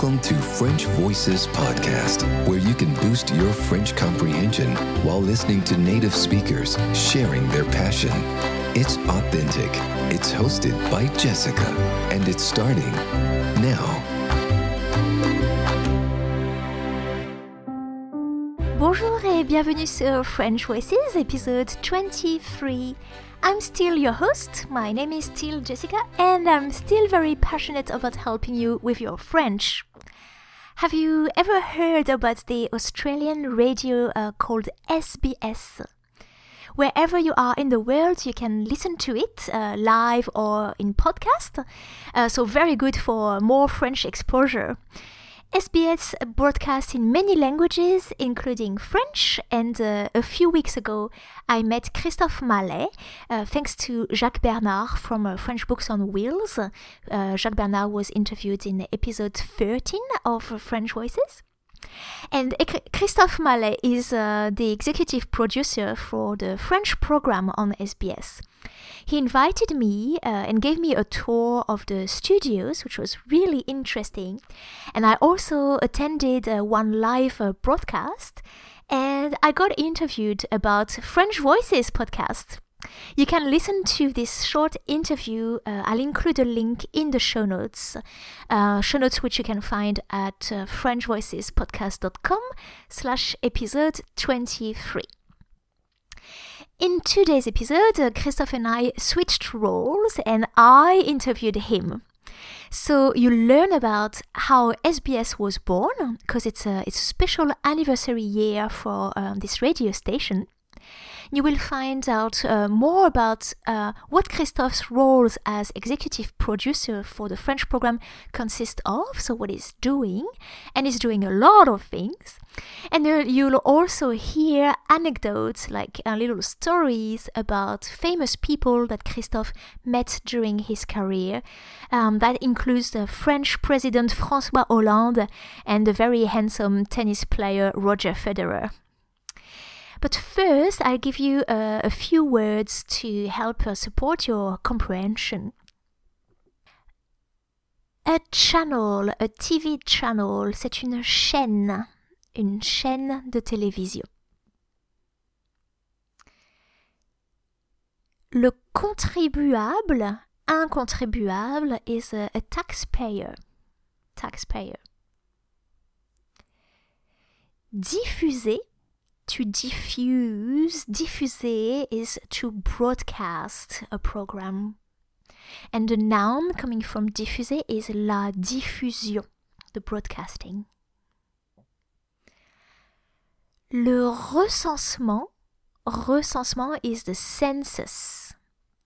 Welcome to French Voices Podcast, where you can boost your French comprehension while listening to native speakers sharing their passion. It's authentic, it's hosted by Jessica, and it's starting now. Bonjour et bienvenue sur French Voices, episode 23. I'm still your host. My name is still Jessica, and I'm still very passionate about helping you with your French. Have you ever heard about the Australian radio uh, called SBS? Wherever you are in the world, you can listen to it uh, live or in podcast. Uh, so, very good for more French exposure. SBS broadcasts in many languages, including French, and uh, a few weeks ago I met Christophe Mallet, uh, thanks to Jacques Bernard from uh, French Books on Wheels. Uh, Jacques Bernard was interviewed in episode 13 of French Voices. And Christophe Mallet is uh, the executive producer for the French program on SBS. He invited me uh, and gave me a tour of the studios, which was really interesting. And I also attended uh, one live uh, broadcast and I got interviewed about French Voices podcast. You can listen to this short interview. Uh, I'll include a link in the show notes, uh, show notes which you can find at uh, FrenchVoicesPodcast.com slash episode 23. In today's episode, uh, Christophe and I switched roles and I interviewed him. So you learn about how SBS was born because it's a, it's a special anniversary year for um, this radio station you will find out uh, more about uh, what Christophe's roles as executive producer for the French program consist of, so what he's doing, and he's doing a lot of things. And you'll also hear anecdotes, like uh, little stories about famous people that Christophe met during his career. Um, that includes the French President François Hollande and the very handsome tennis player Roger Federer. But first, I'll give you a, a few words to help uh, support your comprehension. A channel, a TV channel, c'est une chaîne, une chaîne de télévision. Le contribuable, un contribuable, is a, a taxpayer. Taxpayer. Diffuser to diffuse, diffuser is to broadcast a program. And the noun coming from diffuser is la diffusion, the broadcasting. Le recensement, recensement is the census,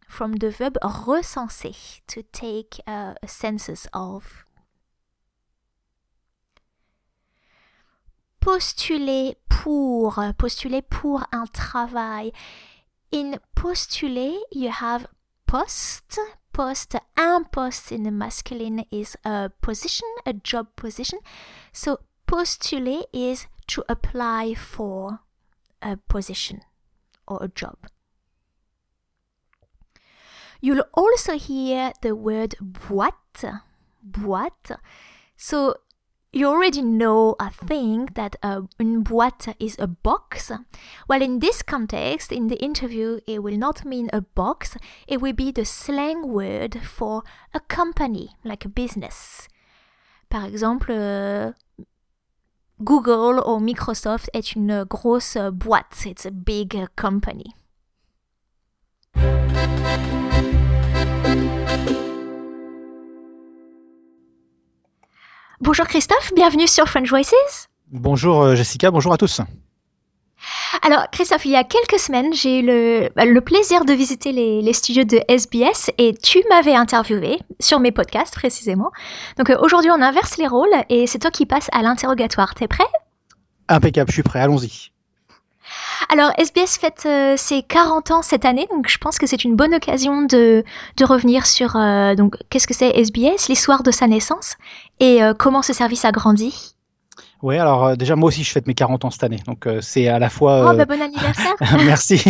from the verb recenser, to take uh, a census of. Postuler pour, postuler pour un travail. In postuler, you have post. Post, un post in the masculine is a position, a job position. So postuler is to apply for a position or a job. You'll also hear the word boîte, boîte. So you already know, I think, that uh, une boîte is a box. Well, in this context, in the interview, it will not mean a box. It will be the slang word for a company, like a business. Par exemple, Google ou Microsoft est une grosse boîte. It's a big company. Bonjour Christophe, bienvenue sur French Voices. Bonjour euh, Jessica, bonjour à tous. Alors Christophe, il y a quelques semaines, j'ai eu le, bah, le, plaisir de visiter les, studios de SBS et tu m'avais interviewé sur mes podcasts précisément. Donc euh, aujourd'hui on inverse les rôles et c'est toi qui passes à l'interrogatoire. T'es prêt? Impeccable, je suis prêt, allons-y. Alors, SBS fête euh, ses 40 ans cette année, donc je pense que c'est une bonne occasion de, revenir sur euh, donc qu'est-ce que c'est SBS, l'histoire de sa naissance et euh, comment ce service a grandi. Oui, alors euh, déjà moi aussi je fête mes 40 ans cette année, donc euh, c'est à la fois. Oh bah bon anniversaire. Merci.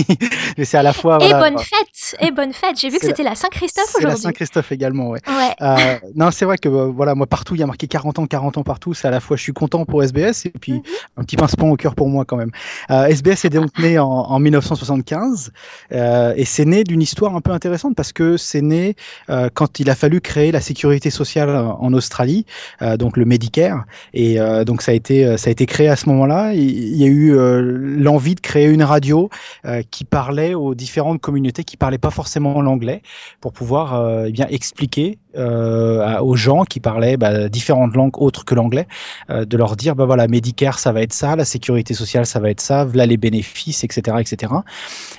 Mais c'est à la fois. Et voilà, bonne fête. Et bonne fête. J'ai vu que c'était la Saint-Christophe C'est la aujourd'hui. Saint-Christophe également, ouais. Ouais. Euh, non, c'est vrai que euh, voilà, moi partout il y a marqué 40 ans, 40 ans partout. C'est à la fois je suis content pour SBS et puis Mhm. un petit pincement au cœur pour moi quand même. Euh, SBS est donc né en, en 1975 euh, et c'est né d'une histoire un peu intéressante parce que c'est né euh, quand il a fallu créer la sécurité sociale en Australie, euh, donc le Medicare. Et euh, donc ça a été euh, ça a été créé à ce moment-là. Il y a eu euh, l'envie de créer une radio euh, qui parlait aux différentes communautés qui parlaient pas forcément l'anglais pour pouvoir eh bien expliquer aux gens qui parlaient bah, différentes langues autres que l'anglais, de leur dire bah voilà Medicare ça va être ça, la sécurité sociale ça va être ça, voilà les bénéfices, etc., etc.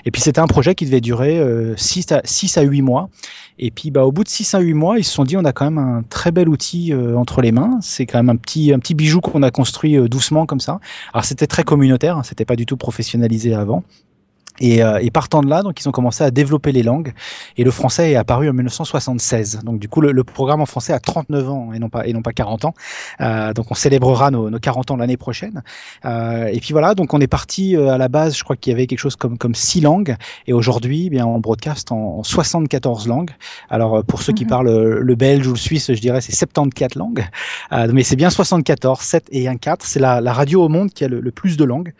Et puis c'était un projet qui devait durer 6 à 6 à 8 mois. Et puis bah au bout de 6 à 8 mois, ils se sont dit on a quand même un très bel outil entre les mains. C'est quand même un petit un petit bijou qu'on a construit euh, doucement comme ça. Alors c'était très communautaire, hein, c'était pas du tout professionnalisé avant. Et, euh, et partant de là, donc ils ont commencé à développer les langues. Et le français est apparu en 1976. Donc du coup, le, le programme en français a 39 ans et non pas et non pas 40 ans. Euh, donc on célébrera nos, nos 40 ans l'année prochaine. Euh, et puis voilà, donc on est parti euh, à la base. Je crois qu'il y avait quelque chose comme comme six langues. Et aujourd'hui, eh bien on broadcast en, en 74 langues. Alors euh, pour ceux qui Mhm. parlent euh, le belge ou le suisse, je dirais c'est 74 langues. Euh, mais c'est bien 74, 7 et 1 4. C'est la, la radio au monde qui a le, le plus de langues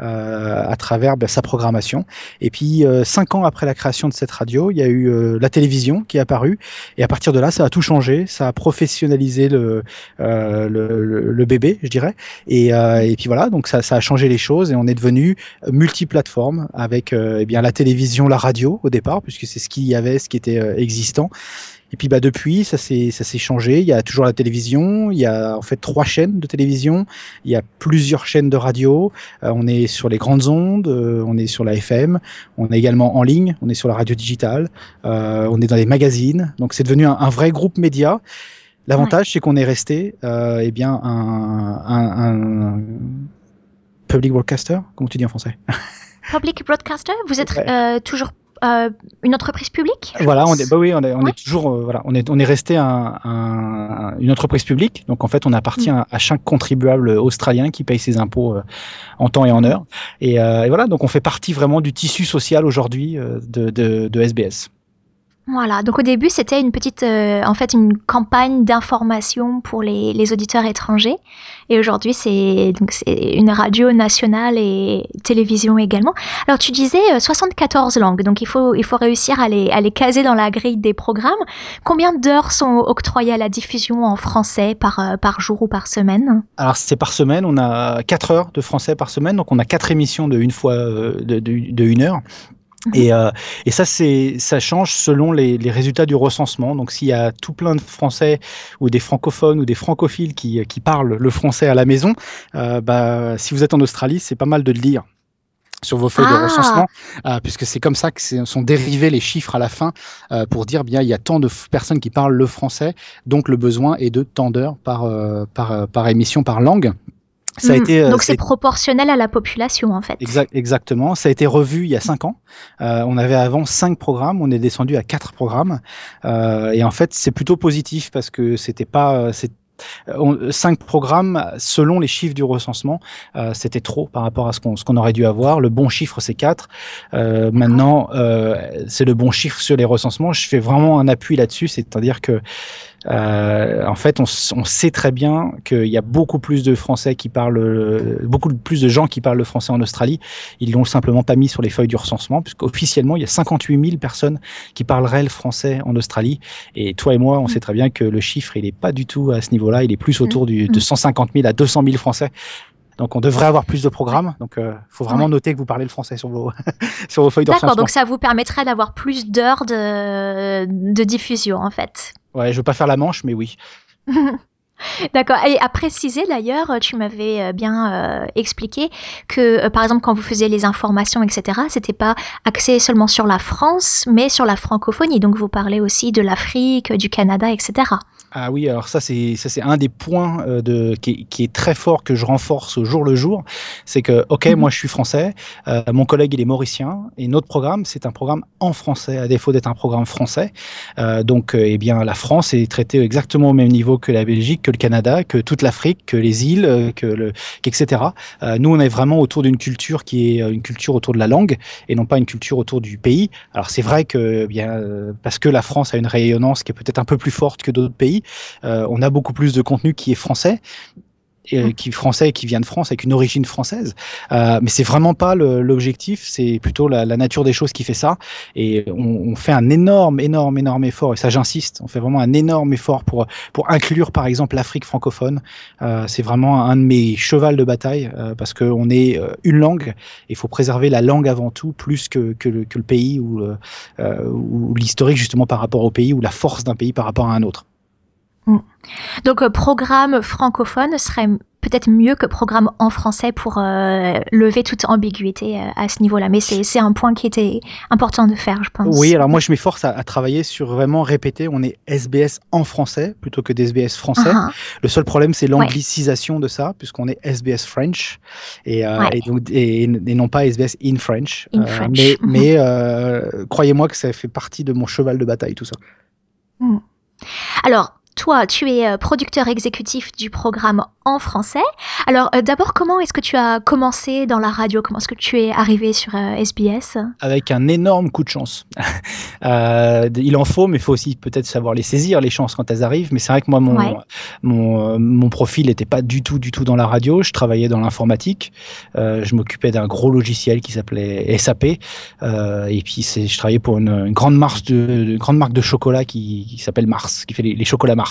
à travers ben, sa programmation. Et puis euh, cinq ans après la création de cette radio, il y a eu euh, la télévision qui est apparue. Et à partir de là, ça a tout changé. Ça a professionnalisé le, euh, le, le- le bébé, je dirais. Et, euh, et puis voilà, donc ça, ça a changé les choses et on est devenu multiplateforme avec euh, eh bien la télévision, la radio au départ, puisque c'est ce qu'il y avait, ce qui était euh, existant. Et puis bah depuis, ça s'est ça s'est changé. Il y a toujours la télévision. Il y a en fait trois chaînes de télévision. Il y a plusieurs chaînes de radio. Euh, on est sur les grandes ondes. euh, on est sur la FM. On est également en ligne. On est sur la radio digitale. euh, on est dans les magazines. Donc c'est devenu un, un vrai groupe média. L'avantage c'est qu'on est resté euh, eh bien un, un, un public broadcaster. Comment tu dis en français? Public broadcaster? Vous êtes Ouais. euh, toujours euh, une entreprise publique? Voilà, on est, bah oui, on est, on Ouais. est toujours, euh, voilà, on est, on est resté un, un- une entreprise publique. Donc en fait, on appartient à, à chaque contribuable australien qui paye ses impôts euh, en temps et en heure. Et, euh, et voilà, donc on fait partie vraiment du tissu social aujourd'hui euh, de, de, de SBS. Voilà, donc au début c'était une petite, euh, en fait une campagne d'information pour les, auditeurs étrangers, et aujourd'hui c'est une radio nationale et télévision également. Alors tu disais euh, 74 langues, donc il faut il faut réussir à les à les caser dans la grille des programmes. Combien d'heures sont octroyées à la diffusion en français par euh, par jour ou par semaine? Alors c'est par semaine, on a 4 heures de français par semaine, donc on a quatre émissions de une fois euh, de une heure. Et, euh, et ça, c'est, ça change selon les, les résultats du recensement. Donc, s'il y a tout plein de Français ou des francophones ou des francophiles qui, qui parlent le français à la maison, euh, bah, si vous êtes en Australie, c'est pas mal de le lire sur vos feuilles Ah. de recensement, euh, puisque c'est comme ça que sont dérivés les chiffres à la fin euh, pour dire bien il y a tant de personnes qui parlent le français, donc le besoin est de tant d'heures par, euh, par, euh, par émission, par langue. Ça a Hmm, été, euh, Donc c'est proportionnel à la population en fait. Exact, exactement. Ça a été revu il y a cinq ans. Euh, on avait avant cinq programmes, on est descendu à quatre programmes. Euh, et en fait, c'est plutôt positif parce que c'était pas, c'est on- cinq programmes selon les chiffres du recensement, euh, c'était trop par rapport à ce qu'on ce qu'on aurait dû avoir. Le bon chiffre c'est quatre. Euh, maintenant, euh, c'est le bon chiffre sur les recensements. Je fais vraiment un appui là-dessus, c'est-à-dire que euh, en fait, on, on sait très bien qu'il y a beaucoup plus de Français qui parlent, euh, beaucoup plus de gens qui parlent le français en Australie. Ils l'ont simplement pas mis sur les feuilles du recensement, puisqu'officiellement, il y a 58 000 personnes qui parleraient le français en Australie. Et toi et moi, on Mm. sait très bien que le chiffre, il est pas du tout à ce niveau-là. Il est plus autour du, Mm. de 150 000 à 200 000 Français. Donc, on devrait avoir plus de programmes. Donc, il faut vraiment Ouais. noter que vous parlez le français sur vos, sur vos feuilles de D'accord, donc ça vous permettrait d'avoir plus d'heures de, de diffusion en fait. Ouais, je veux pas faire la manche, mais oui. D'accord. Et à préciser d'ailleurs, tu m'avais euh, bien euh, expliqué que euh, par exemple quand vous faisiez les informations, etc., c'était pas axé seulement sur la France, mais sur la francophonie. Donc vous parlez aussi de l'Afrique, du Canada, etc. Ah oui, alors ça c'est ça c'est un des points euh, de qui est, qui est très fort que je renforce au jour le jour, c'est que ok Mhm. moi je suis français, euh, mon collègue il est mauricien et notre programme c'est un programme en français à défaut d'être un programme français, Euh, donc eh bien la France est traitée exactement au même niveau que la Belgique, que le Canada, que toute l'Afrique, que les îles, que le, etc. nous, on est vraiment autour d'une culture qui est une culture autour de la langue et non pas une culture autour du pays. Alors c'est vrai que bien parce que la France a une rayonnance qui est peut-être un peu plus forte que d'autres pays, on a beaucoup plus de contenu qui est français, euh, qui français et qui vient de France avec une origine française. Euh, mais c'est vraiment pas l'objectif, c'est plutôt la, la, nature des choses qui fait ça. Et on, on, fait un énorme, énorme, énorme effort. Et ça, j'insiste, on fait vraiment un énorme effort pour pour inclure, par exemple, l'Afrique francophone. Euh, c'est vraiment un de mes chevals de bataille euh, parce qu'on est euh, une langue. Il faut préserver la langue avant tout, plus que que le, que le pays ou, ou l'historique justement par rapport au pays ou la force d'un pays par rapport à un autre. Mm. Donc, euh, programme francophone serait peut-être mieux que programme en français pour euh, lever toute ambiguïté euh, à ce niveau-là. Mais c'est un point qui était important de faire, je pense. Oui, alors moi je m'efforce à, à, travailler sur vraiment répéter, on est SBS en français plutôt que d'SBS français. Uh-huh. Le seul problème c'est l'anglicisation de ça, puisqu'on est SBS French et, et, donc, et, non pas SBS in French. In French. mais, mais croyez-moi que ça fait partie de mon cheval de bataille, tout ça. Mm. Alors, toi, tu es euh, producteur exécutif du programme en français. Alors, euh, d'abord, comment est-ce que tu as commencé dans la radio? Comment est-ce que tu es arrivé sur SBS euh, Avec un énorme coup de chance. il en faut, mais il faut aussi peut-être savoir les saisir, les chances quand elles arrivent. Mais c'est vrai que moi, mon, mon, mon, profil n'était pas du tout, du tout dans la radio. Je travaillais dans l'informatique. je m'occupais d'un gros logiciel qui s'appelait SAP. et puis, je travaillais pour une, grande, marque de, grande marque de chocolat qui, s'appelle Mars, qui fait les, les chocolats Mars.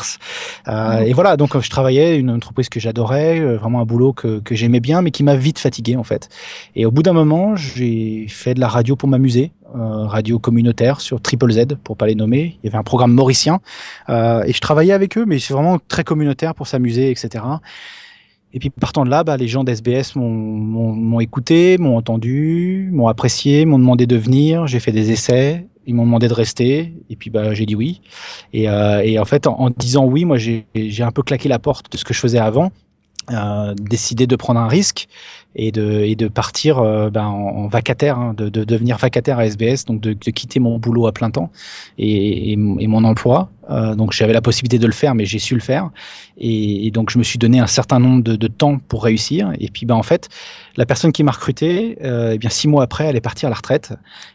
Euh, et voilà, donc je travaillais une entreprise que j'adorais, euh, vraiment un boulot que, j'aimais bien, mais qui m'a vite fatigué en fait. Et au bout d'un moment, j'ai fait de la radio pour m'amuser, euh, radio communautaire sur Triple Z pour pas les nommer. Il y avait un programme mauricien et je travaillais avec eux, mais c'est vraiment très communautaire pour s'amuser, etc. Et puis partant de là, bah, les gens d'SBS m'ont écouté, m'ont entendu, m'ont apprécié, m'ont demandé de venir. J'ai fait des essais ils m'ont demandé de rester et puis bah j'ai dit oui et, euh, et en fait en, disant oui moi j'ai un peu claqué la porte de ce que je faisais avant euh, décidé de prendre un risque et de, et de partir euh, ben, en, vacataire, hein, de, de, devenir vacataire à SBS, donc de, de, quitter mon boulot à plein temps et, et mon emploi. Euh, donc j'avais la possibilité de le faire, mais j'ai su le faire. Et, et, donc je me suis donné un certain nombre de, de temps pour réussir. Et puis ben, en fait, la personne qui m'a recruté, euh, eh bien six mois après, elle est partie à la retraite.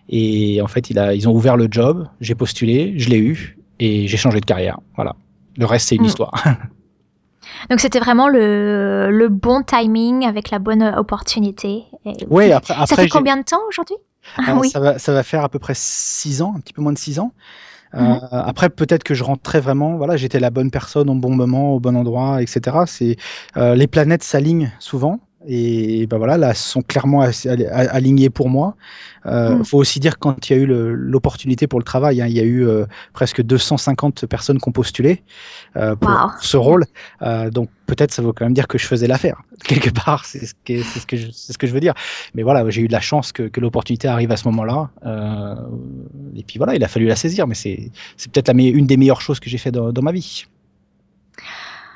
Et en fait, il a, ils ont ouvert le job, j'ai postulé, je l'ai eu et j'ai changé de carrière. Voilà. Le reste, c'est une mmh. histoire. Donc c'était vraiment le, le, bon timing avec la bonne opportunité. oui, après, après, ça fait combien de temps aujourd'hui? Oui. ça, va, ça va faire à peu près six ans, un petit peu moins de six ans. Euh, mm -hmm. après, peut-être que je rentrais vraiment, voilà, j'étais la bonne personne au bon moment, au bon endroit, etc. C'est euh, les planètes s'alignent souvent. Et ben voilà, là, sont clairement alignés pour moi. Il euh, mm. faut aussi dire quand il y a eu l'opportunité pour le travail, hein, il y a eu euh, presque 250 personnes qui ont postulé euh, pour wow. ce rôle. Euh, donc peut-être ça veut quand même dire que je faisais l'affaire quelque part. C'est ce que c'est ce que ce que je veux dire. Mais voilà, j'ai eu de la chance que, que l'opportunité arrive à ce moment-là. Euh, et puis voilà, il a fallu la saisir. Mais c'est c'est peut-être une des meilleures choses que j'ai fait dans, dans ma vie.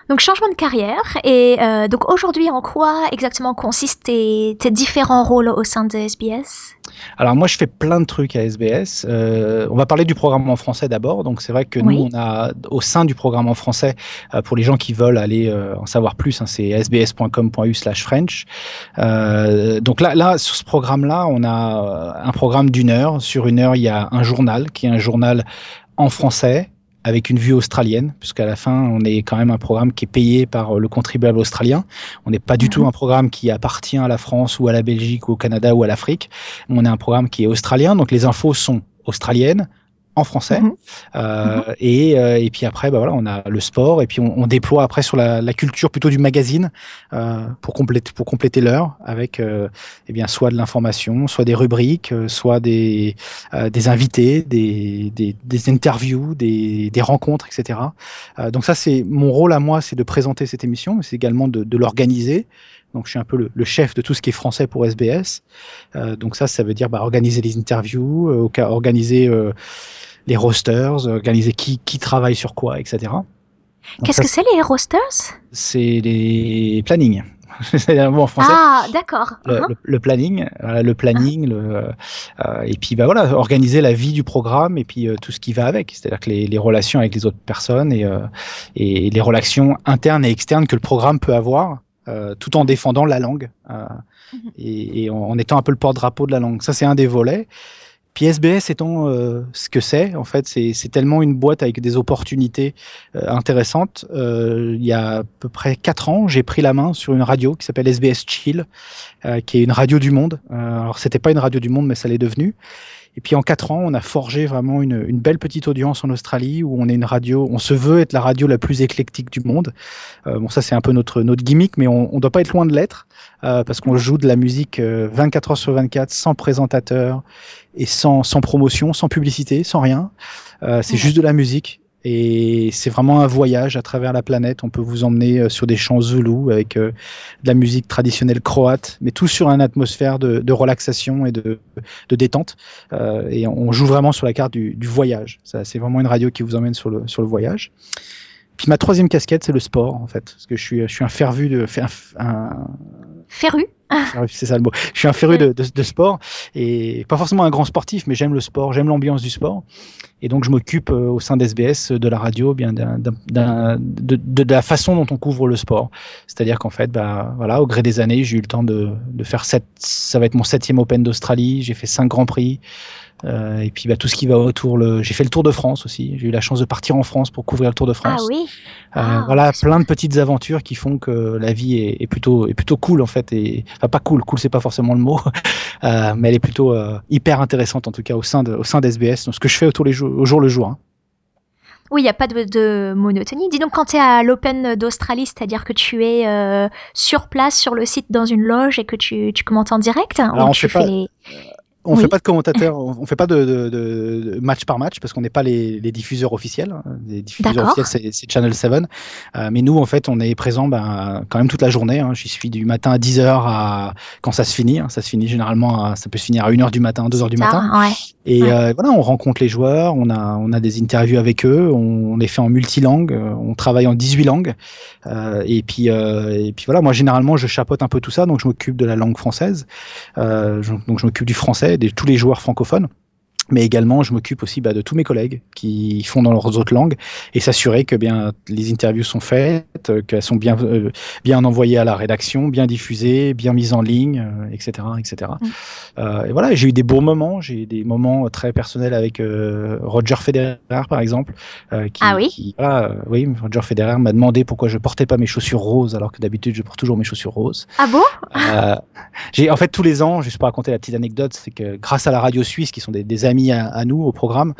Donc changement de carrière et euh, donc aujourd'hui en quoi exactement consistent tes, tes, différents rôles au sein de SBS Alors moi je fais plein de trucs à SBS. Euh, on va parler du programme en français d'abord. Donc c'est vrai que oui. nous on a au sein du programme en français euh, pour les gens qui veulent aller en savoir plus, hein, c'est sbs.com.u/french. Euh, donc là là sur ce programme là on a un programme d'une heure. Sur une heure il y a un journal qui est un journal en français avec une vue australienne, puisqu'à la fin, on est quand même un programme qui est payé par le contribuable australien. On n'est pas du mmh. tout un programme qui appartient à la France ou à la Belgique ou au Canada ou à l'Afrique. On est un programme qui est australien, donc les infos sont australiennes, en français. Mmh. Euh, mmh. Et, euh, et puis après, bah voilà, on a le sport et puis on, on déploie après sur la, la, culture plutôt du magazine euh, pour compléter pour compléter l'heure avec euh, eh bien soit de l'information, soit des rubriques, euh, soit des euh, des invités, des, des, des interviews, des, des rencontres, etc. donc ça c'est mon rôle à moi, c'est de présenter cette émission, mais c'est également de, de l'organiser. Donc je suis un peu le, le, chef de tout ce qui est français pour SBS. Euh, donc ça, ça veut dire bah, organiser les interviews, euh, organiser euh, les rosters, organiser qui, qui travaille sur quoi, etc. Qu'est-ce que c'est les rosters? C'est les plannings. c'est un mot en français. Ah, d'accord. Le, Uh-huh. le- le planning, voilà, le planning, le, euh, et puis bah voilà, organiser la vie du programme et puis euh, tout ce qui va avec, c'est-à-dire que les, les relations avec les autres personnes et, euh, et les relations internes et externes que le programme peut avoir, tout en défendant la langue Mhm. et, et en, en étant un peu le porte-drapeau de la langue. Ça, c'est un des volets. Puis SBS étant euh, ce que c'est, en fait, c'est tellement une boîte avec des opportunités euh, intéressantes. Euh, il y a à peu près quatre ans, j'ai pris la main sur une radio qui s'appelle SBS Chill, qui est une radio du monde. Alors, c'était pas une radio du monde, mais ça l'est devenu. Et puis en quatre ans, on a forgé vraiment une, une belle petite audience en Australie où on est une radio, on se veut être la radio la plus éclectique du monde. Euh, bon, ça c'est un peu notre notre gimmick, mais on, on doit pas être loin de l'être euh, parce qu'on joue de la musique euh, 24 heures sur 24, sans présentateur et sans sans promotion, sans publicité, sans rien. Euh, c'est Ouais. juste de la musique. Et c'est vraiment un voyage à travers la planète. On peut vous emmener euh, sur des champs zoulous avec euh, de la musique traditionnelle croate, mais tout sur une atmosphère de, relaxation et de, détente. Euh, et on joue vraiment sur la carte du, du voyage. C'est vraiment une radio qui vous emmène sur le, sur le voyage. Puis ma troisième casquette, c'est le sport, en fait, parce que je suis, je suis un fervu de, un, un- Féru. fervu, c'est ça le mot. Je suis un féru de, sport et pas forcément un grand sportif, mais j'aime le sport, j'aime l'ambiance du sport. Et donc je m'occupe euh, au sein d'SBS de la radio, bien d'un- d'un- de, de, la façon dont on couvre le sport. C'est-à-dire qu'en fait, bah voilà, au gré des années, j'ai eu le temps de faire sept, ça va être mon septième Open d'Australie. J'ai fait cinq grands prix. Euh, et puis bah, tout ce qui va autour, le... j'ai fait le Tour de France aussi. J'ai eu la chance de partir en France pour couvrir le Tour de Ah France. oui. Euh, Ah, voilà, super. plein de petites aventures qui font que la vie est, est plutôt est plutôt cool en fait. Et enfin pas cool, cool c'est pas forcément le mot, euh, mais elle est plutôt hyper intéressante en tout cas au sein de au sein d'SBS. Donc ce que je fais au, tous les jours, au jour le jour. hein. Oui, il n'y a pas de, de monotonie. Dis donc, quand tu es à l'Open d'Australie, c'est-à-dire que tu es euh, sur place, sur le site, dans une loge et que tu, tu commentes en direct Alors, ou on tu fait fais pas- les... On Oui. fait pas de commentateurs, on fait pas de, de- de- de match par match parce qu'on n'est pas les, les diffuseurs officiels. hein. Les diffuseurs officiels c'est c'est Channel 7. Euh, mais nous en fait on est présent ben, quand même toute la journée. Hein. J'y suis du matin à 10h à quand ça se finit. hein. Ça se finit généralement, à- ça peut se finir à 1h du matin, 2h du matin. Ouais. Et Ouais. euh, voilà, on rencontre les joueurs, on a, on a des interviews avec eux, on, on les fait en multilangue, euh, on travaille en 18 langues. Euh, et, puis, et puis voilà, moi généralement je chapeaute un peu tout ça, donc je m'occupe de la langue française, donc je m'occupe du français, tous les joueurs francophones. Mais également, je m'occupe aussi bah, de tous mes collègues qui font dans leurs autres langues et s'assurer que bien les interviews sont faites, euh, qu'elles sont bien euh, bien envoyées à la rédaction, bien diffusées, bien mises en ligne, euh, etc., etc. Mm. Et voilà, j'ai eu des beaux moments, j'ai eu des moments très personnels avec Roger Federer par exemple. qui, Ah oui qui- voilà, oui, Roger Federer m'a demandé pourquoi je portais pas mes chaussures roses alors que d'habitude je porte toujours mes chaussures roses. Ah bon? J'ai en fait tous les ans, juste pour raconter la petite anecdote, c'est que grâce à la radio suisse, qui sont des, des amis à, à nous au programme,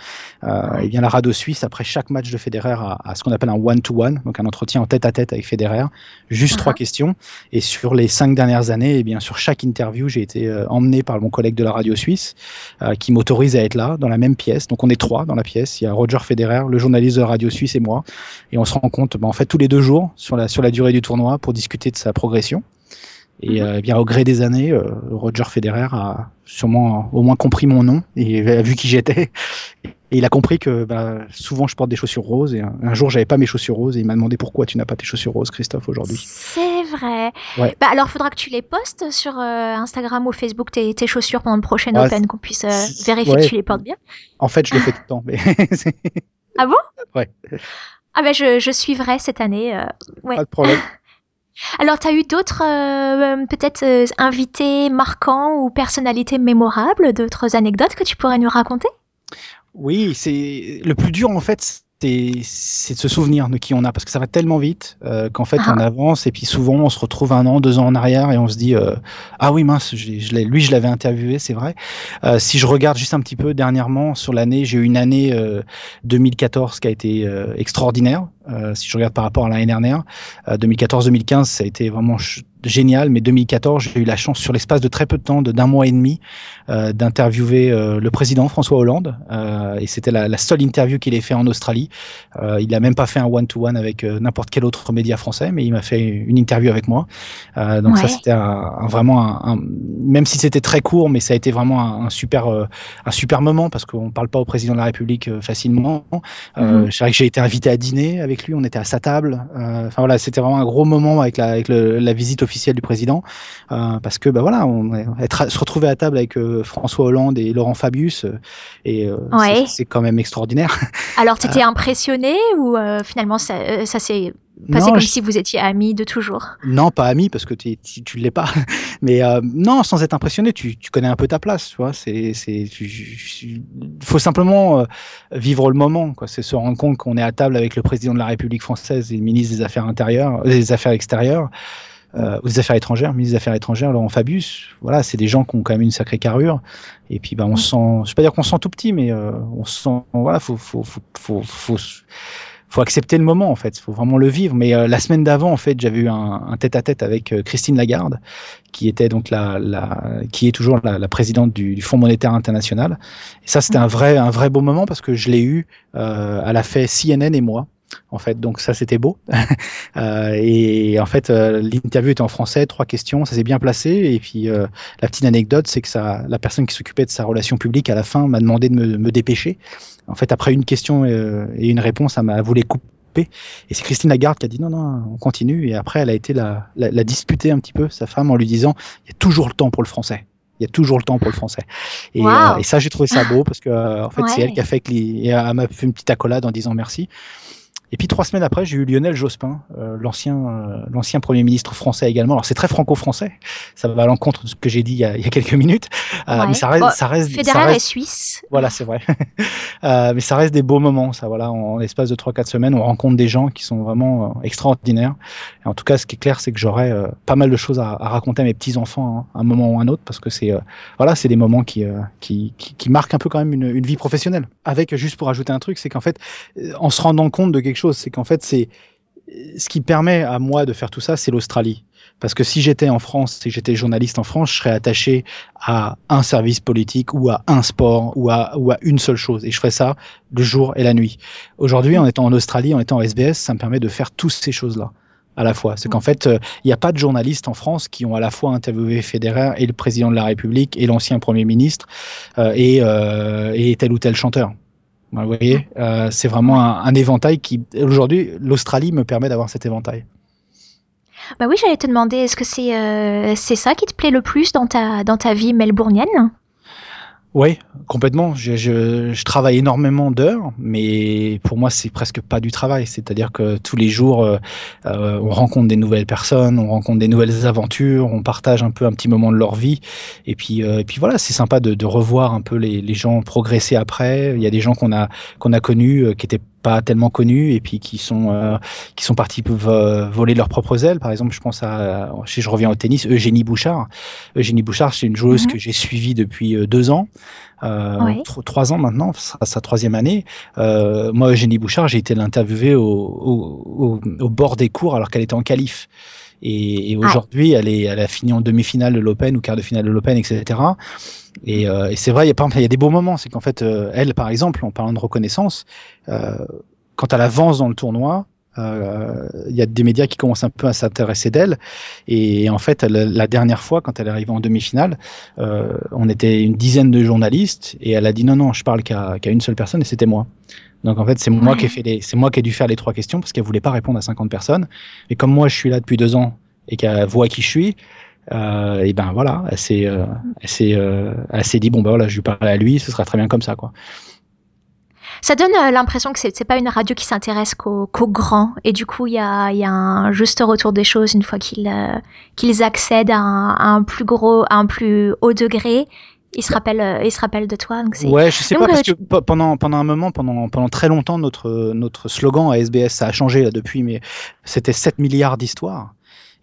euh, et bien la radio suisse après chaque match de Federer a, a ce qu'on appelle un one-to-one, donc un entretien en tête-à-tête avec Federer, juste trois questions. Et sur les cinq dernières années, et bien sur chaque interview, j'ai été euh, emmené par mon collègue de la radio suisse, euh, qui m'autorise à être là dans la même pièce. Donc on est trois dans la pièce. Il y a Roger Federer, le journaliste de la radio suisse et moi, et on se rencontre ben, en fait tous les deux jours sur la sur la durée du tournoi pour discuter de sa progression. Et Mhm. euh, eh bien au gré des années, euh, Roger Federer a sûrement au moins compris mon nom et a vu qui j'étais. Et il a compris que bah, souvent je porte des chaussures roses. Et un, un jour j'avais pas mes chaussures roses et il m'a demandé pourquoi tu n'as pas tes chaussures roses, Christophe, aujourd'hui. C'est vrai. Ouais. Bah alors, faudra que tu les postes sur euh, Instagram ou Facebook, tes, tes chaussures pendant le prochain Ouais, Open, qu'on puisse euh, vérifier ouais. que tu les portes bien. En fait, je le fais tout le temps. Mais Ah bon? Ouais. Ah bah je, je suivrai cette année. euh, ouais. pas de problème. Alors, tu as eu d'autres, euh, peut-être, euh, invités marquants ou personnalités mémorables, d'autres anecdotes que tu pourrais nous raconter? Oui, c'est le plus dur en fait. C'est de se souvenir de qui on a parce que ça va tellement vite euh, qu'en fait Ah. on avance et puis souvent on se retrouve un an, deux ans en arrière et on se dit euh, ah oui mince, je, je lui je l'avais interviewé, c'est vrai. Euh, si je regarde juste un petit peu dernièrement sur l'année, j'ai eu une année euh, 2014 qui a été extraordinaire. Si je regarde par rapport à l'année dernière, euh, 2014-2015 ça a été vraiment génial, mais 2014 j'ai eu la chance sur l'espace de très peu de temps, d'un mois et demi, euh, d'interviewer euh, le président François Hollande euh, et c'était la, la seule interview qu'il ait fait en Australie. Il n'a même pas fait un one-to-one avec n'importe quel autre média français, mais il m'a fait une interview avec moi. Donc ça c'était vraiment un, un- même si c'était très court, mais ça a été vraiment un, un super un super moment parce qu'on parle pas au président de la République facilement. C'est vrai que j'ai été invité à dîner avec lui, on était à sa table. Enfin voilà, c'était vraiment un gros moment avec la, avec le- la visite officielle officielle du président, parce que bah voilà, on, être, se retrouver à table avec François Hollande et Laurent Fabius, et c'est quand même extraordinaire. Alors, tu étais impressionné ou finalement ça, ça s'est passé comme si vous étiez amis de toujours? Non, pas amis parce que tu ne l'es pas. Mais non, sans être impressionné, tu, tu, connais un peu ta place. Tu vois, c'est, il faut simplement vivre le moment. Quoi. C'est se rendre compte qu'on est à table avec le président de la République française et le ministre des Affaires intérieures, des Affaires extérieures. Euh, aux affaires étrangères, ministre des Affaires étrangères, Laurent Fabius. Voilà, c'est des gens qui ont quand même une sacrée carrure. Et puis, bah, on se sent, je vais pas dire qu'on se sent tout petit, mais euh, on se sent, voilà, faut, faut, faut, faut, faut, faut accepter le moment en fait, faut vraiment le vivre. Mais euh, la semaine d'avant, en fait, j'avais eu un tête-à-tête avec euh, Christine Lagarde, qui était donc la, la qui est toujours la, la présidente du, du, Fonds monétaire international. Et ça, c'était un vrai un vrai beau moment parce que je l'ai eu. Euh, elle a fait CNN et moi en fait. Donc ça, c'était beau. euh, et en fait, euh, l'interview était en français, trois questions, ça s'est bien placé. Et puis euh, la petite anecdote, c'est que ça, la personne qui s'occupait de sa relation publique à la fin m'a demandé de me, me, dépêcher. En fait, après une question et une réponse, elle m'a voulu couper. Et c'est Christine Lagarde qui a dit non, non, on continue. Et après, elle a été la, la, la disputer un petit peu, sa femme, en lui disant il y a toujours le temps pour le français. Il y a toujours le temps pour le français. Et, wow. et ça, j'ai trouvé ça beau parce que en fait, ouais. c'est elle qui a fait que les, elle m'a fait une petite accolade en disant merci. Et puis trois semaines après, j'ai eu Lionel Jospin, euh, l'ancien euh, l'ancien premier ministre français également. Alors c'est très franco-français, ça va à l'encontre de ce que j'ai dit il y, a, il y, a, quelques minutes, euh, ouais. mais ça reste, bon, ça reste. Fédéral ça reste, est suisse. Voilà, c'est vrai. Mais ça reste des beaux moments, ça. Voilà, en, en l'espace de trois quatre semaines, on rencontre des gens qui sont vraiment extraordinaires. Et en tout cas, ce qui est clair, c'est que j'aurai pas mal de choses à, à raconter à mes petits enfants, hein, un moment ou un autre, parce que c'est voilà, c'est des moments qui, qui, qui, qui marquent un peu quand même une, une vie professionnelle. Avec juste pour ajouter un truc, c'est qu'en fait, en se rendant compte de quelque chose, c'est qu'en fait, c'est ce qui permet à moi de faire tout ça, c'est l'Australie. Parce que si j'étais en France, si j'étais journaliste en France, je serais attaché à un service politique ou à un sport ou à, une seule chose. Et je ferais ça le jour et la nuit. Aujourd'hui, en étant en Australie, en étant en SBS, ça me permet de faire toutes ces choses-là à la fois. C'est qu'en fait, il euh, n'y a pas de journalistes en France qui ont à la fois interviewé Federer et le président de la République et l'ancien Premier ministre euh, euh, et tel ou tel chanteur. Vous voyez, euh, c'est vraiment un, un, éventail qui, aujourd'hui, l'Australie me permet d'avoir cet éventail. Bah oui, j'allais te demander, est-ce que c'est euh, c'est ça qui te plaît le plus dans ta, dans ta vie melbournienne? Oui, complètement. Je, travaille énormément d'heures, mais pour moi, c'est presque pas du travail. C'est-à-dire que tous les jours, euh, euh, on rencontre des nouvelles personnes, on rencontre des nouvelles aventures, on partage un peu un petit moment de leur vie. Et puis, euh, puis voilà, c'est sympa de, de, revoir un peu les, gens progresser après. Il y a des gens qu'on a qu'on a connus qui étaient pas tellement connus et puis qui sont euh, qui sont partis voler leurs propres ailes par exemple je pense à si je reviens au tennis Eugénie Bouchard Eugénie Bouchard c'est une joueuse mm -hmm. que j'ai suivie depuis deux ans euh, oui. trois ans maintenant à sa troisième année euh, moi Eugénie Bouchard j'ai été l'interviewer au, au, au, bord des cours alors qu'elle était en qualif et, et aujourd'hui elle est elle a fini en demi-finale de l'Open ou quart de finale de l'Open etc et, euh, et c'est vrai, il y, a, il y a des beaux moments. C'est qu'en fait, euh, elle, par exemple, en parlant de reconnaissance, euh, quand elle avance dans le tournoi, euh, il y a des médias qui commencent un peu à s'intéresser d'elle. Et en fait, elle, la dernière fois, quand elle est arrivée en demi-finale, euh, on était une dizaine de journalistes et elle a dit non, non, je parle qu'à qu une seule personne et c'était moi. Donc en fait, c'est moi qui ai fait les, c'est moi qui ai dû faire les trois questions parce qu'elle voulait pas répondre à 50 personnes. Et comme moi, je suis là depuis deux ans et qu'elle voit qui je suis, euh, et ben voilà, elle s'est, euh, euh, elle s'est dit bon ben voilà, je lui parle à lui, ce sera très bien comme ça quoi. Ça donne l'impression que c'est, pas une radio qui s'intéresse qu'aux, grands et du coup il y a, y a un juste retour des choses une fois qu'ils, accèdent à un, à un, plus gros, à un plus haut degré. Ils se rappellent, euh, ils se rappellent de toi. Donc c'est... Ouais, je sais donc, pas parce tu... que pendant pendant un moment, pendant pendant très longtemps, notre notre slogan à SBS ça a changé là, depuis, mais c'était 7 milliards d'histoires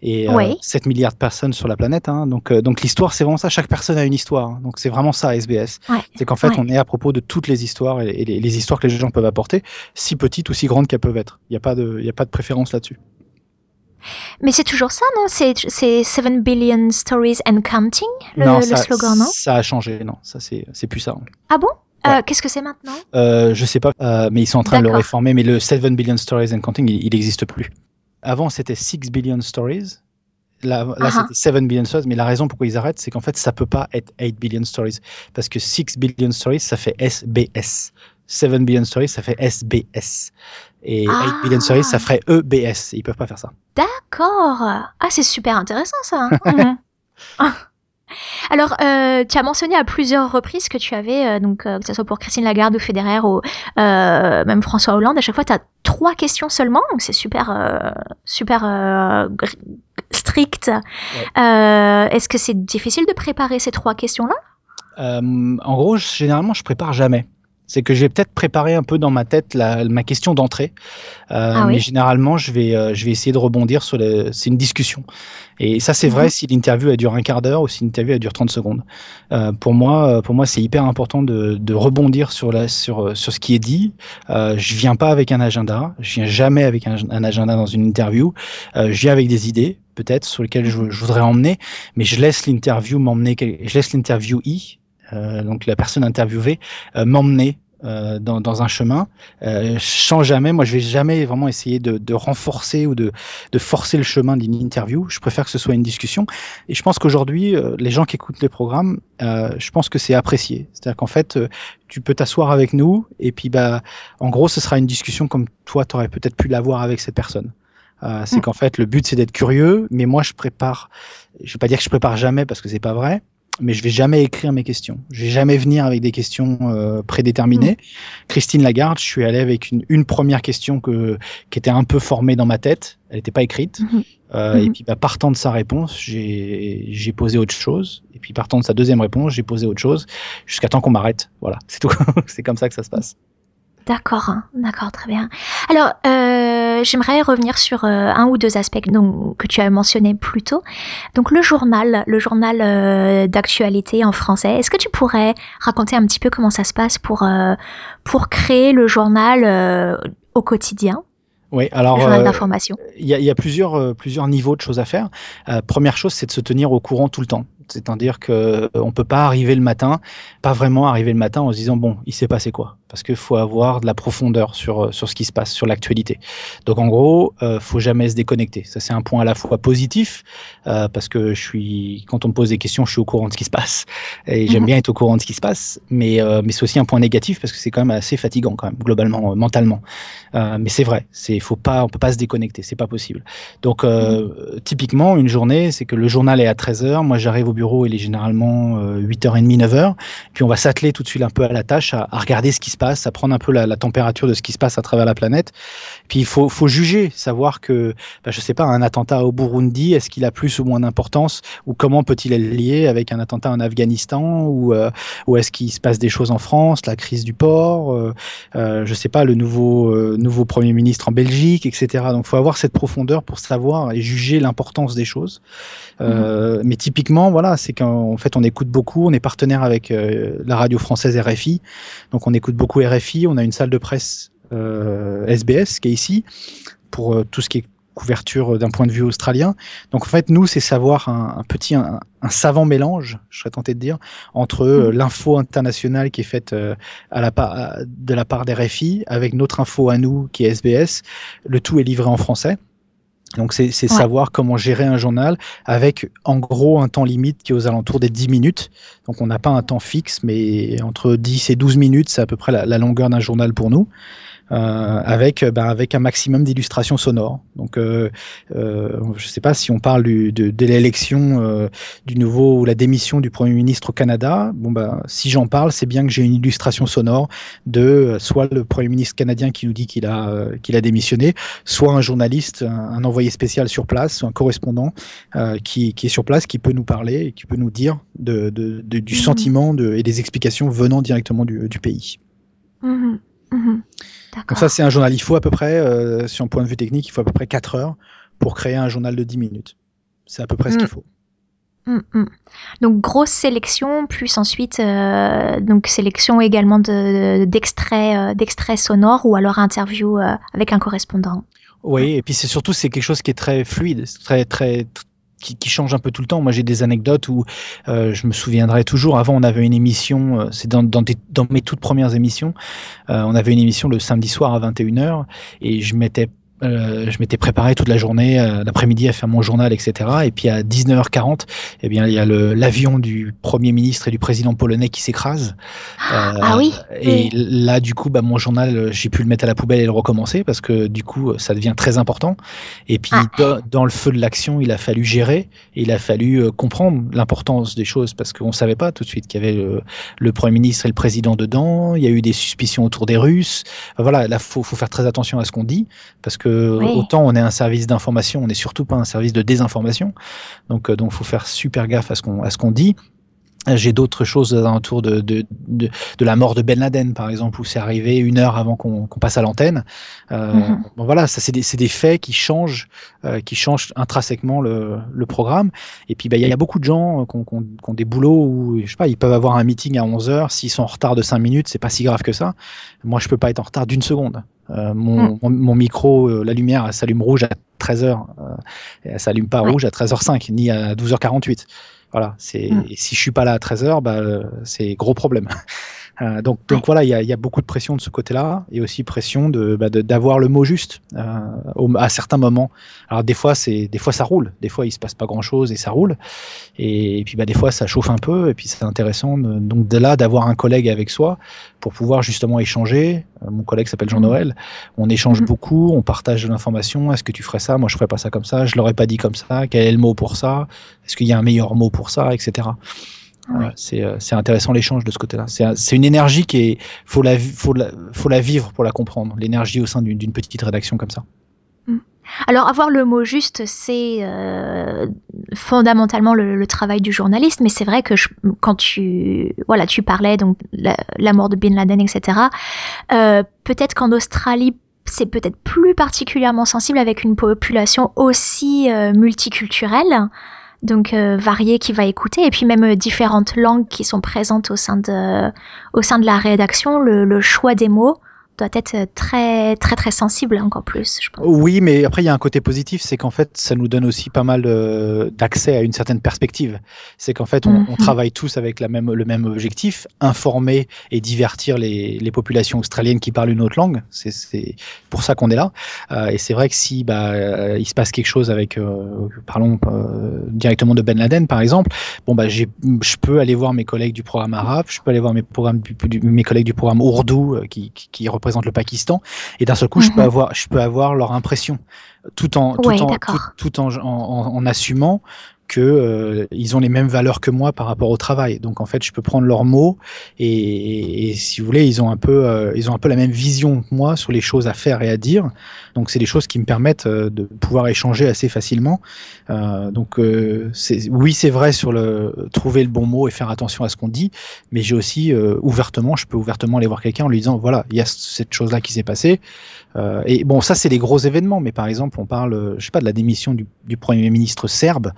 et oui. euh, 7 milliards de personnes sur la planète. Hein, donc, euh, donc l'histoire, c'est vraiment ça. Chaque personne a une histoire. Hein, donc c'est vraiment ça, SBS. Ouais. C'est qu'en fait, ouais. on est à propos de toutes les histoires et, et les, les, histoires que les gens peuvent apporter, si petites ou si grandes qu'elles peuvent être. Il n'y a pas de, il a pas de préférence là-dessus. Mais c'est toujours ça, non? C'est 7 billion stories and counting, le, non, le ça, slogan, non? Ça a changé, non. Ça, c'est plus ça. Hein. Ah bon? Ouais. Euh, Qu'est-ce que c'est maintenant? Euh, Je sais pas, euh, mais ils sont en train de le réformer. Mais le 7 billion stories and counting, il n'existe plus. Avant, c'était 6 billion stories. Là, là uh -huh. c'était 7 billion stories, mais la raison pourquoi ils arrêtent, c'est qu'en fait, ça peut pas être 8 billion stories. Parce que 6 billion stories, ça fait SBS. 7 billion stories, ça fait SBS. Et Ah. 8 billion stories, ça ferait EBS. Ils peuvent pas faire ça. D'accord. Ah, c'est super intéressant ça. hein. Alors, euh, tu as mentionné à plusieurs reprises que tu avais, euh, donc euh, que ce soit pour Christine Lagarde ou Federer ou même François Hollande, à chaque fois tu as trois questions seulement, donc c'est super, super strict. Est-ce que c'est difficile de préparer ces trois questions-là? En gros, généralement, je prépare jamais. C'est que je vais peut-être préparer un peu dans ma tête la, ma question d'entrée, Euh, Ah oui. mais généralement, je vais, euh, je vais essayer de rebondir sur le. C'est une discussion. Et ça, c'est vrai Mhm. si l'interview elle dure un quart d'heure ou si l'interview elle dure 30 secondes. Euh, pour moi, pour moi, c'est hyper important de, de rebondir sur la, sur, sur ce qui est dit. Je viens pas avec un agenda. Je viens jamais avec un, un agenda dans une interview. Je viens avec des idées, peut-être sur lesquelles je, je voudrais emmener, mais je laisse l'interview m'emmener. Je laisse l'interviewee euh, donc la personne interviewée, euh, m'emmener euh, dans, dans un chemin, euh, sans jamais, moi je vais jamais vraiment essayer de, de renforcer ou de, de forcer le chemin d'une interview. Je préfère que ce soit une discussion. Et je pense qu'aujourd'hui, euh, les gens qui écoutent les programmes, euh, je pense que c'est apprécié. C'est-à-dire qu'en fait, euh, tu peux t'asseoir avec nous et puis bah, en gros, ce sera une discussion comme toi, tu aurais peut-être pu l'avoir avec cette personne. Euh, c'est Mm. qu'en fait, le but c'est d'être curieux, mais moi je prépare. Je vais pas dire que je prépare jamais parce que c'est pas vrai, mais je vais jamais écrire mes questions. Je vais jamais venir avec des questions euh, prédéterminées. Christine Lagarde, je suis allé avec une, une première question que, qui était un peu formée dans ma tête. Elle n'était pas écrite. Mhm. Euh. Et puis, bah, partant de sa réponse, j'ai j'ai posé autre chose. Et puis, partant de sa deuxième réponse, j'ai posé autre chose jusqu'à temps qu'on m'arrête. Voilà, c'est tout. c'est comme ça que ça se passe. D'accord, hein. d'accord, très bien. Alors, euh, j'aimerais revenir sur euh, un ou deux aspects donc, que tu as mentionné plus tôt. Donc, le journal, le journal euh, d'actualité en français. Est-ce que tu pourrais raconter un petit peu comment ça se passe pour, pour créer le journal au quotidien, Oui, alors. Il y y a plusieurs, plusieurs niveaux de choses à faire. Première chose, c'est de se tenir au courant tout le temps. C'est-à-dire que euh, on peut pas arriver le matin, pas vraiment arriver le matin en se disant bon, il s'est passé quoi? Parce qu'il faut avoir de la profondeur sur euh, sur ce qui se passe, sur l'actualité. Donc en gros, euh, faut jamais se déconnecter. Ça c'est un point à la fois positif euh, parce que je suis quand on me pose des questions, je suis au courant de ce qui se passe et j'aime Mhm. bien être au courant de ce qui se passe. Mais euh, mais c'est aussi un point négatif parce que c'est quand même assez fatigant quand même globalement mentalement. Mais c'est vrai, c'est faut pas on peut pas se déconnecter, c'est pas possible. Donc, euh, typiquement, une journée, c'est que le journal est à 13h. Moi, j'arrive au bureau, il est généralement euh, 8h30, 9h. Puis, on va s'atteler tout de suite un peu à la tâche, à, à regarder ce qui se passe, à prendre un peu la, la température de ce qui se passe à travers la planète. Puis, il faut, faut juger, savoir que, bah, je sais pas, un attentat au Burundi, est-ce qu'il a plus ou moins d'importance Ou comment peut-il être lié avec un attentat en Afghanistan Ou, euh, ou est-ce qu'il se passe des choses en France, la crise du port euh, euh, Je sais pas, le nouveau, euh, nouveau Premier ministre en Belgique, etc. Donc, il faut avoir cette profondeur pour savoir et juger l'importance des choses. Euh, Mais typiquement, voilà, c'est qu'en fait, on écoute beaucoup. On est partenaire avec euh, la radio française RFI, donc on écoute beaucoup RFI. On a une salle de presse euh, SBS qui est ici pour euh, tout ce qui est couverture d'un point de vue australien. Donc en fait, nous, c'est savoir un, un petit, un, un savant mélange, je serais tenté de dire, entre euh, l'info internationale qui est faite euh, à la à- de la part des RFI avec notre info à nous qui est SBS. Le tout est livré en français. Donc c'est Ouais. savoir comment gérer un journal avec en gros un temps limite qui est aux alentours des 10 minutes. Donc on n'a pas un temps fixe, mais entre 10 et 12 minutes, c'est à peu près la, la longueur d'un journal pour nous. Euh, avec euh, ben, avec un maximum d'illustrations sonores. Donc euh, je sais pas si on parle du, de, de l'élection du nouveau ou la démission du premier ministre au Canada. Bon ben si j'en parle, c'est bien que j'ai une illustration sonore de soit le premier ministre canadien qui nous dit qu'il a qu'il a démissionné, soit un journaliste, un, un envoyé spécial sur place, un correspondant qui, qui est sur place, qui peut nous parler et qui peut nous dire de, de, de- du Mhm. sentiment et des explications venant directement du, du pays. Mhm, mhm. D'accord. ça, c'est un journal. Il faut à peu près, euh, sur un point de vue technique, il faut à peu près 4 heures pour créer un journal de 10 minutes. C'est à peu près ce Mm. qu'il faut. Mm, mm. Donc grosse sélection, plus ensuite euh, donc sélection également de- d'extraits euh, d'extraits sonores ou alors interview euh, avec un correspondant. Oui, et puis c'est surtout c'est quelque chose qui est très fluide, très très qui, qui change un peu tout le temps. Moi, j'ai des anecdotes où euh, je me souviendrai toujours. Avant, on avait une émission, euh, c'est dans, dans, dans mes toutes premières émissions, euh, on avait une émission le samedi soir à 21h et je mettais euh, je m'étais préparé toute la journée, euh, l'après-midi à faire mon journal, etc. Et puis à 19h40, eh bien, il y a l'avion du Premier ministre et du président polonais qui s'écrase. ah oui. Et là, du coup, bah, mon journal, j'ai pu le mettre à la poubelle et le recommencer parce que du coup, ça devient très important. Et puis, ah. dans, le feu de l'action, il a fallu gérer, et il a fallu comprendre l'importance des choses parce qu'on ne savait pas tout de suite qu'il y avait le, le, Premier ministre et le président dedans. Il y a eu des suspicions autour des Russes. voilà, là, faut, faut faire très attention à ce qu'on dit parce que autant on est un service d'information, on n'est surtout pas un service de désinformation. Donc, euh, donc, faut faire super gaffe à ce qu'on à ce qu'on dit. J'ai d'autres choses autour de, de, de, de, la mort de Ben Laden, par exemple, où c'est arrivé une heure avant qu'on passe à l'antenne. Euh, mhm. bon, voilà, ça c'est des, des, faits qui changent, euh, qui changent intrinsèquement le, le programme. Et puis, bah, il y, a beaucoup de gens qui ont, des boulots où, je sais pas, ils peuvent avoir un meeting à 11 heures. S'ils sont en retard de 5 minutes, c'est pas si grave que ça. Moi, je peux pas être en retard d'une seconde. Euh, mon, mhm. mon, micro, euh, la lumière, s'allume rouge à 13h. Euh, et elle s'allume pas rouge à 13h05, ni à 12h48. Voilà, c'est mm. si je suis pas là à 13h, bah, c'est gros problème. Euh, donc, donc voilà, il y a, y a, beaucoup de pression de ce côté-là, et aussi pression de bah, d'avoir le mot juste euh, à certains moments. Alors des fois, c'est des fois ça roule, des fois il se passe pas grand-chose et ça roule, et, puis bah, des fois ça chauffe un peu, et puis c'est intéressant de, donc de là d'avoir un collègue avec soi pour pouvoir justement échanger. Euh, mon collègue s'appelle Jean-Noël, mmh. on échange mmh. beaucoup, on partage de l'information. Est-ce que tu ferais ça? Moi, je ferais pas ça comme ça. Je l'aurais pas dit comme ça. Quel est le mot pour ça? Est-ce qu'il y a un meilleur mot pour ça, etc. Euh, c'est intéressant l'échange de ce côté-là. C'est une énergie qui est faut la faut la, faut la vivre pour la comprendre. L'énergie au sein d'une petite rédaction comme ça. Mm. Alors avoir le mot juste, c'est euh, fondamentalement le, travail du journaliste, mais c'est vrai que quand tu voilà tu parlais donc la, mort de Bin Laden, etc. Euh, peut-être qu'en Australie c'est peut-être plus particulièrement sensible avec une population aussi multiculturelle donc euh, varié qui va écouter. Et puis même euh, différentes langues qui sont présentes au sein de au sein de la rédaction le choix des mots doit être très très très sensible encore plus. Je pense. Oui, mais après il y a un côté positif, c'est qu'en fait ça nous donne aussi pas mal euh, d'accès à une certaine perspective. C'est qu'en fait on, mhm. travaille tous avec la même, le même objectif, informer et divertir les, les populations australiennes qui parlent une autre langue. C'est pour ça qu'on est là. Euh, et c'est vrai que si bah, euh, il se passe quelque chose avec, parlons directement de Ben Laden par exemple, bon bah je peux aller voir mes collègues du programme arabe, je peux aller voir mes, programmes, mes collègues du programme ourdou qui, qui, qui représente le Pakistan, et d'un seul coup, je peux mhm. avoir, je peux avoir leur impression, tout en, tout en, tout, en, en, assumant que euh, ils ont les mêmes valeurs que moi par rapport au travail. Donc en fait, je peux prendre leurs mots et, et, si vous voulez, ils ont un peu, euh, ils ont un peu la même vision que moi sur les choses à faire et à dire. Donc c'est des choses qui me permettent euh, de pouvoir échanger assez facilement. Euh, donc c'est, oui, c'est vrai sur le trouver le bon mot et faire attention à ce qu'on dit, mais j'ai aussi ouvertement, je peux ouvertement aller voir quelqu'un en lui disant voilà, il y a cette chose là qui s'est passée. et bon, ça c'est les gros événements, mais par exemple, on parle, je sais pas, de la démission du, du premier ministre serbe.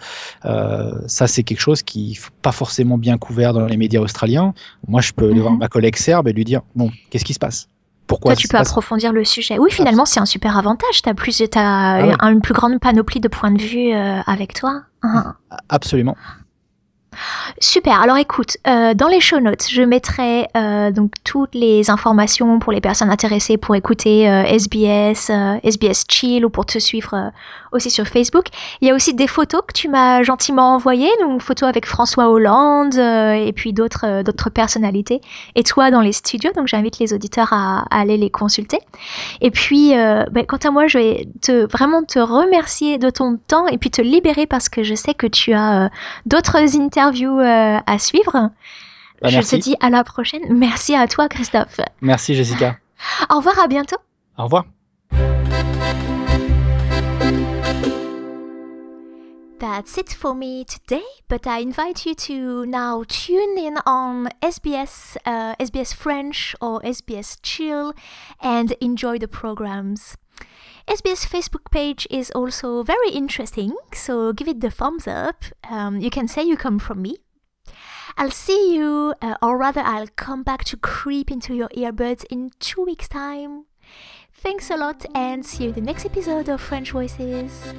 Euh, ça, c'est quelque chose qui n'est pas forcément bien couvert dans les médias australiens. Moi, je peux aller voir mhm. ma collègue serbe et lui dire bon, qu'est-ce qui se passe? Pourquoi Toi, tu peux approfondir le sujet. Oui, finalement, c'est un super avantage. Tu as, plus, as ah une plus grande panoplie de points de vue euh, avec toi. Hein. Absolument. Super. Alors écoute, euh, dans les show notes, je mettrai euh, donc toutes les informations pour les personnes intéressées pour écouter SBS, SBS Chill ou pour te suivre aussi sur Facebook. Il y a aussi des photos que tu m'as gentiment envoyées, donc photos avec François Hollande et puis d'autres d'autres personnalités. Et toi dans les studios, donc j'invite les auditeurs à, aller les consulter. Et puis, ben, quant à moi, je vais te vraiment te remercier de ton temps et puis te libérer parce que je sais que tu as d'autres interviews euh, à suivre. Bah, je te dis à la prochaine. Merci à toi, Christophe. Merci, Jessica. Au revoir, à bientôt. Au revoir. That's it for me today, but I invite you to now tune in on SBS, uh, SBS French or SBS Chill and enjoy the programs. SBS Facebook page is also very interesting, so give it the thumbs up. Um, you can say you come from me. I'll see you, uh, or rather, I'll come back to creep into your earbuds in two weeks' time. Thanks a lot, and see you in the next episode of French Voices.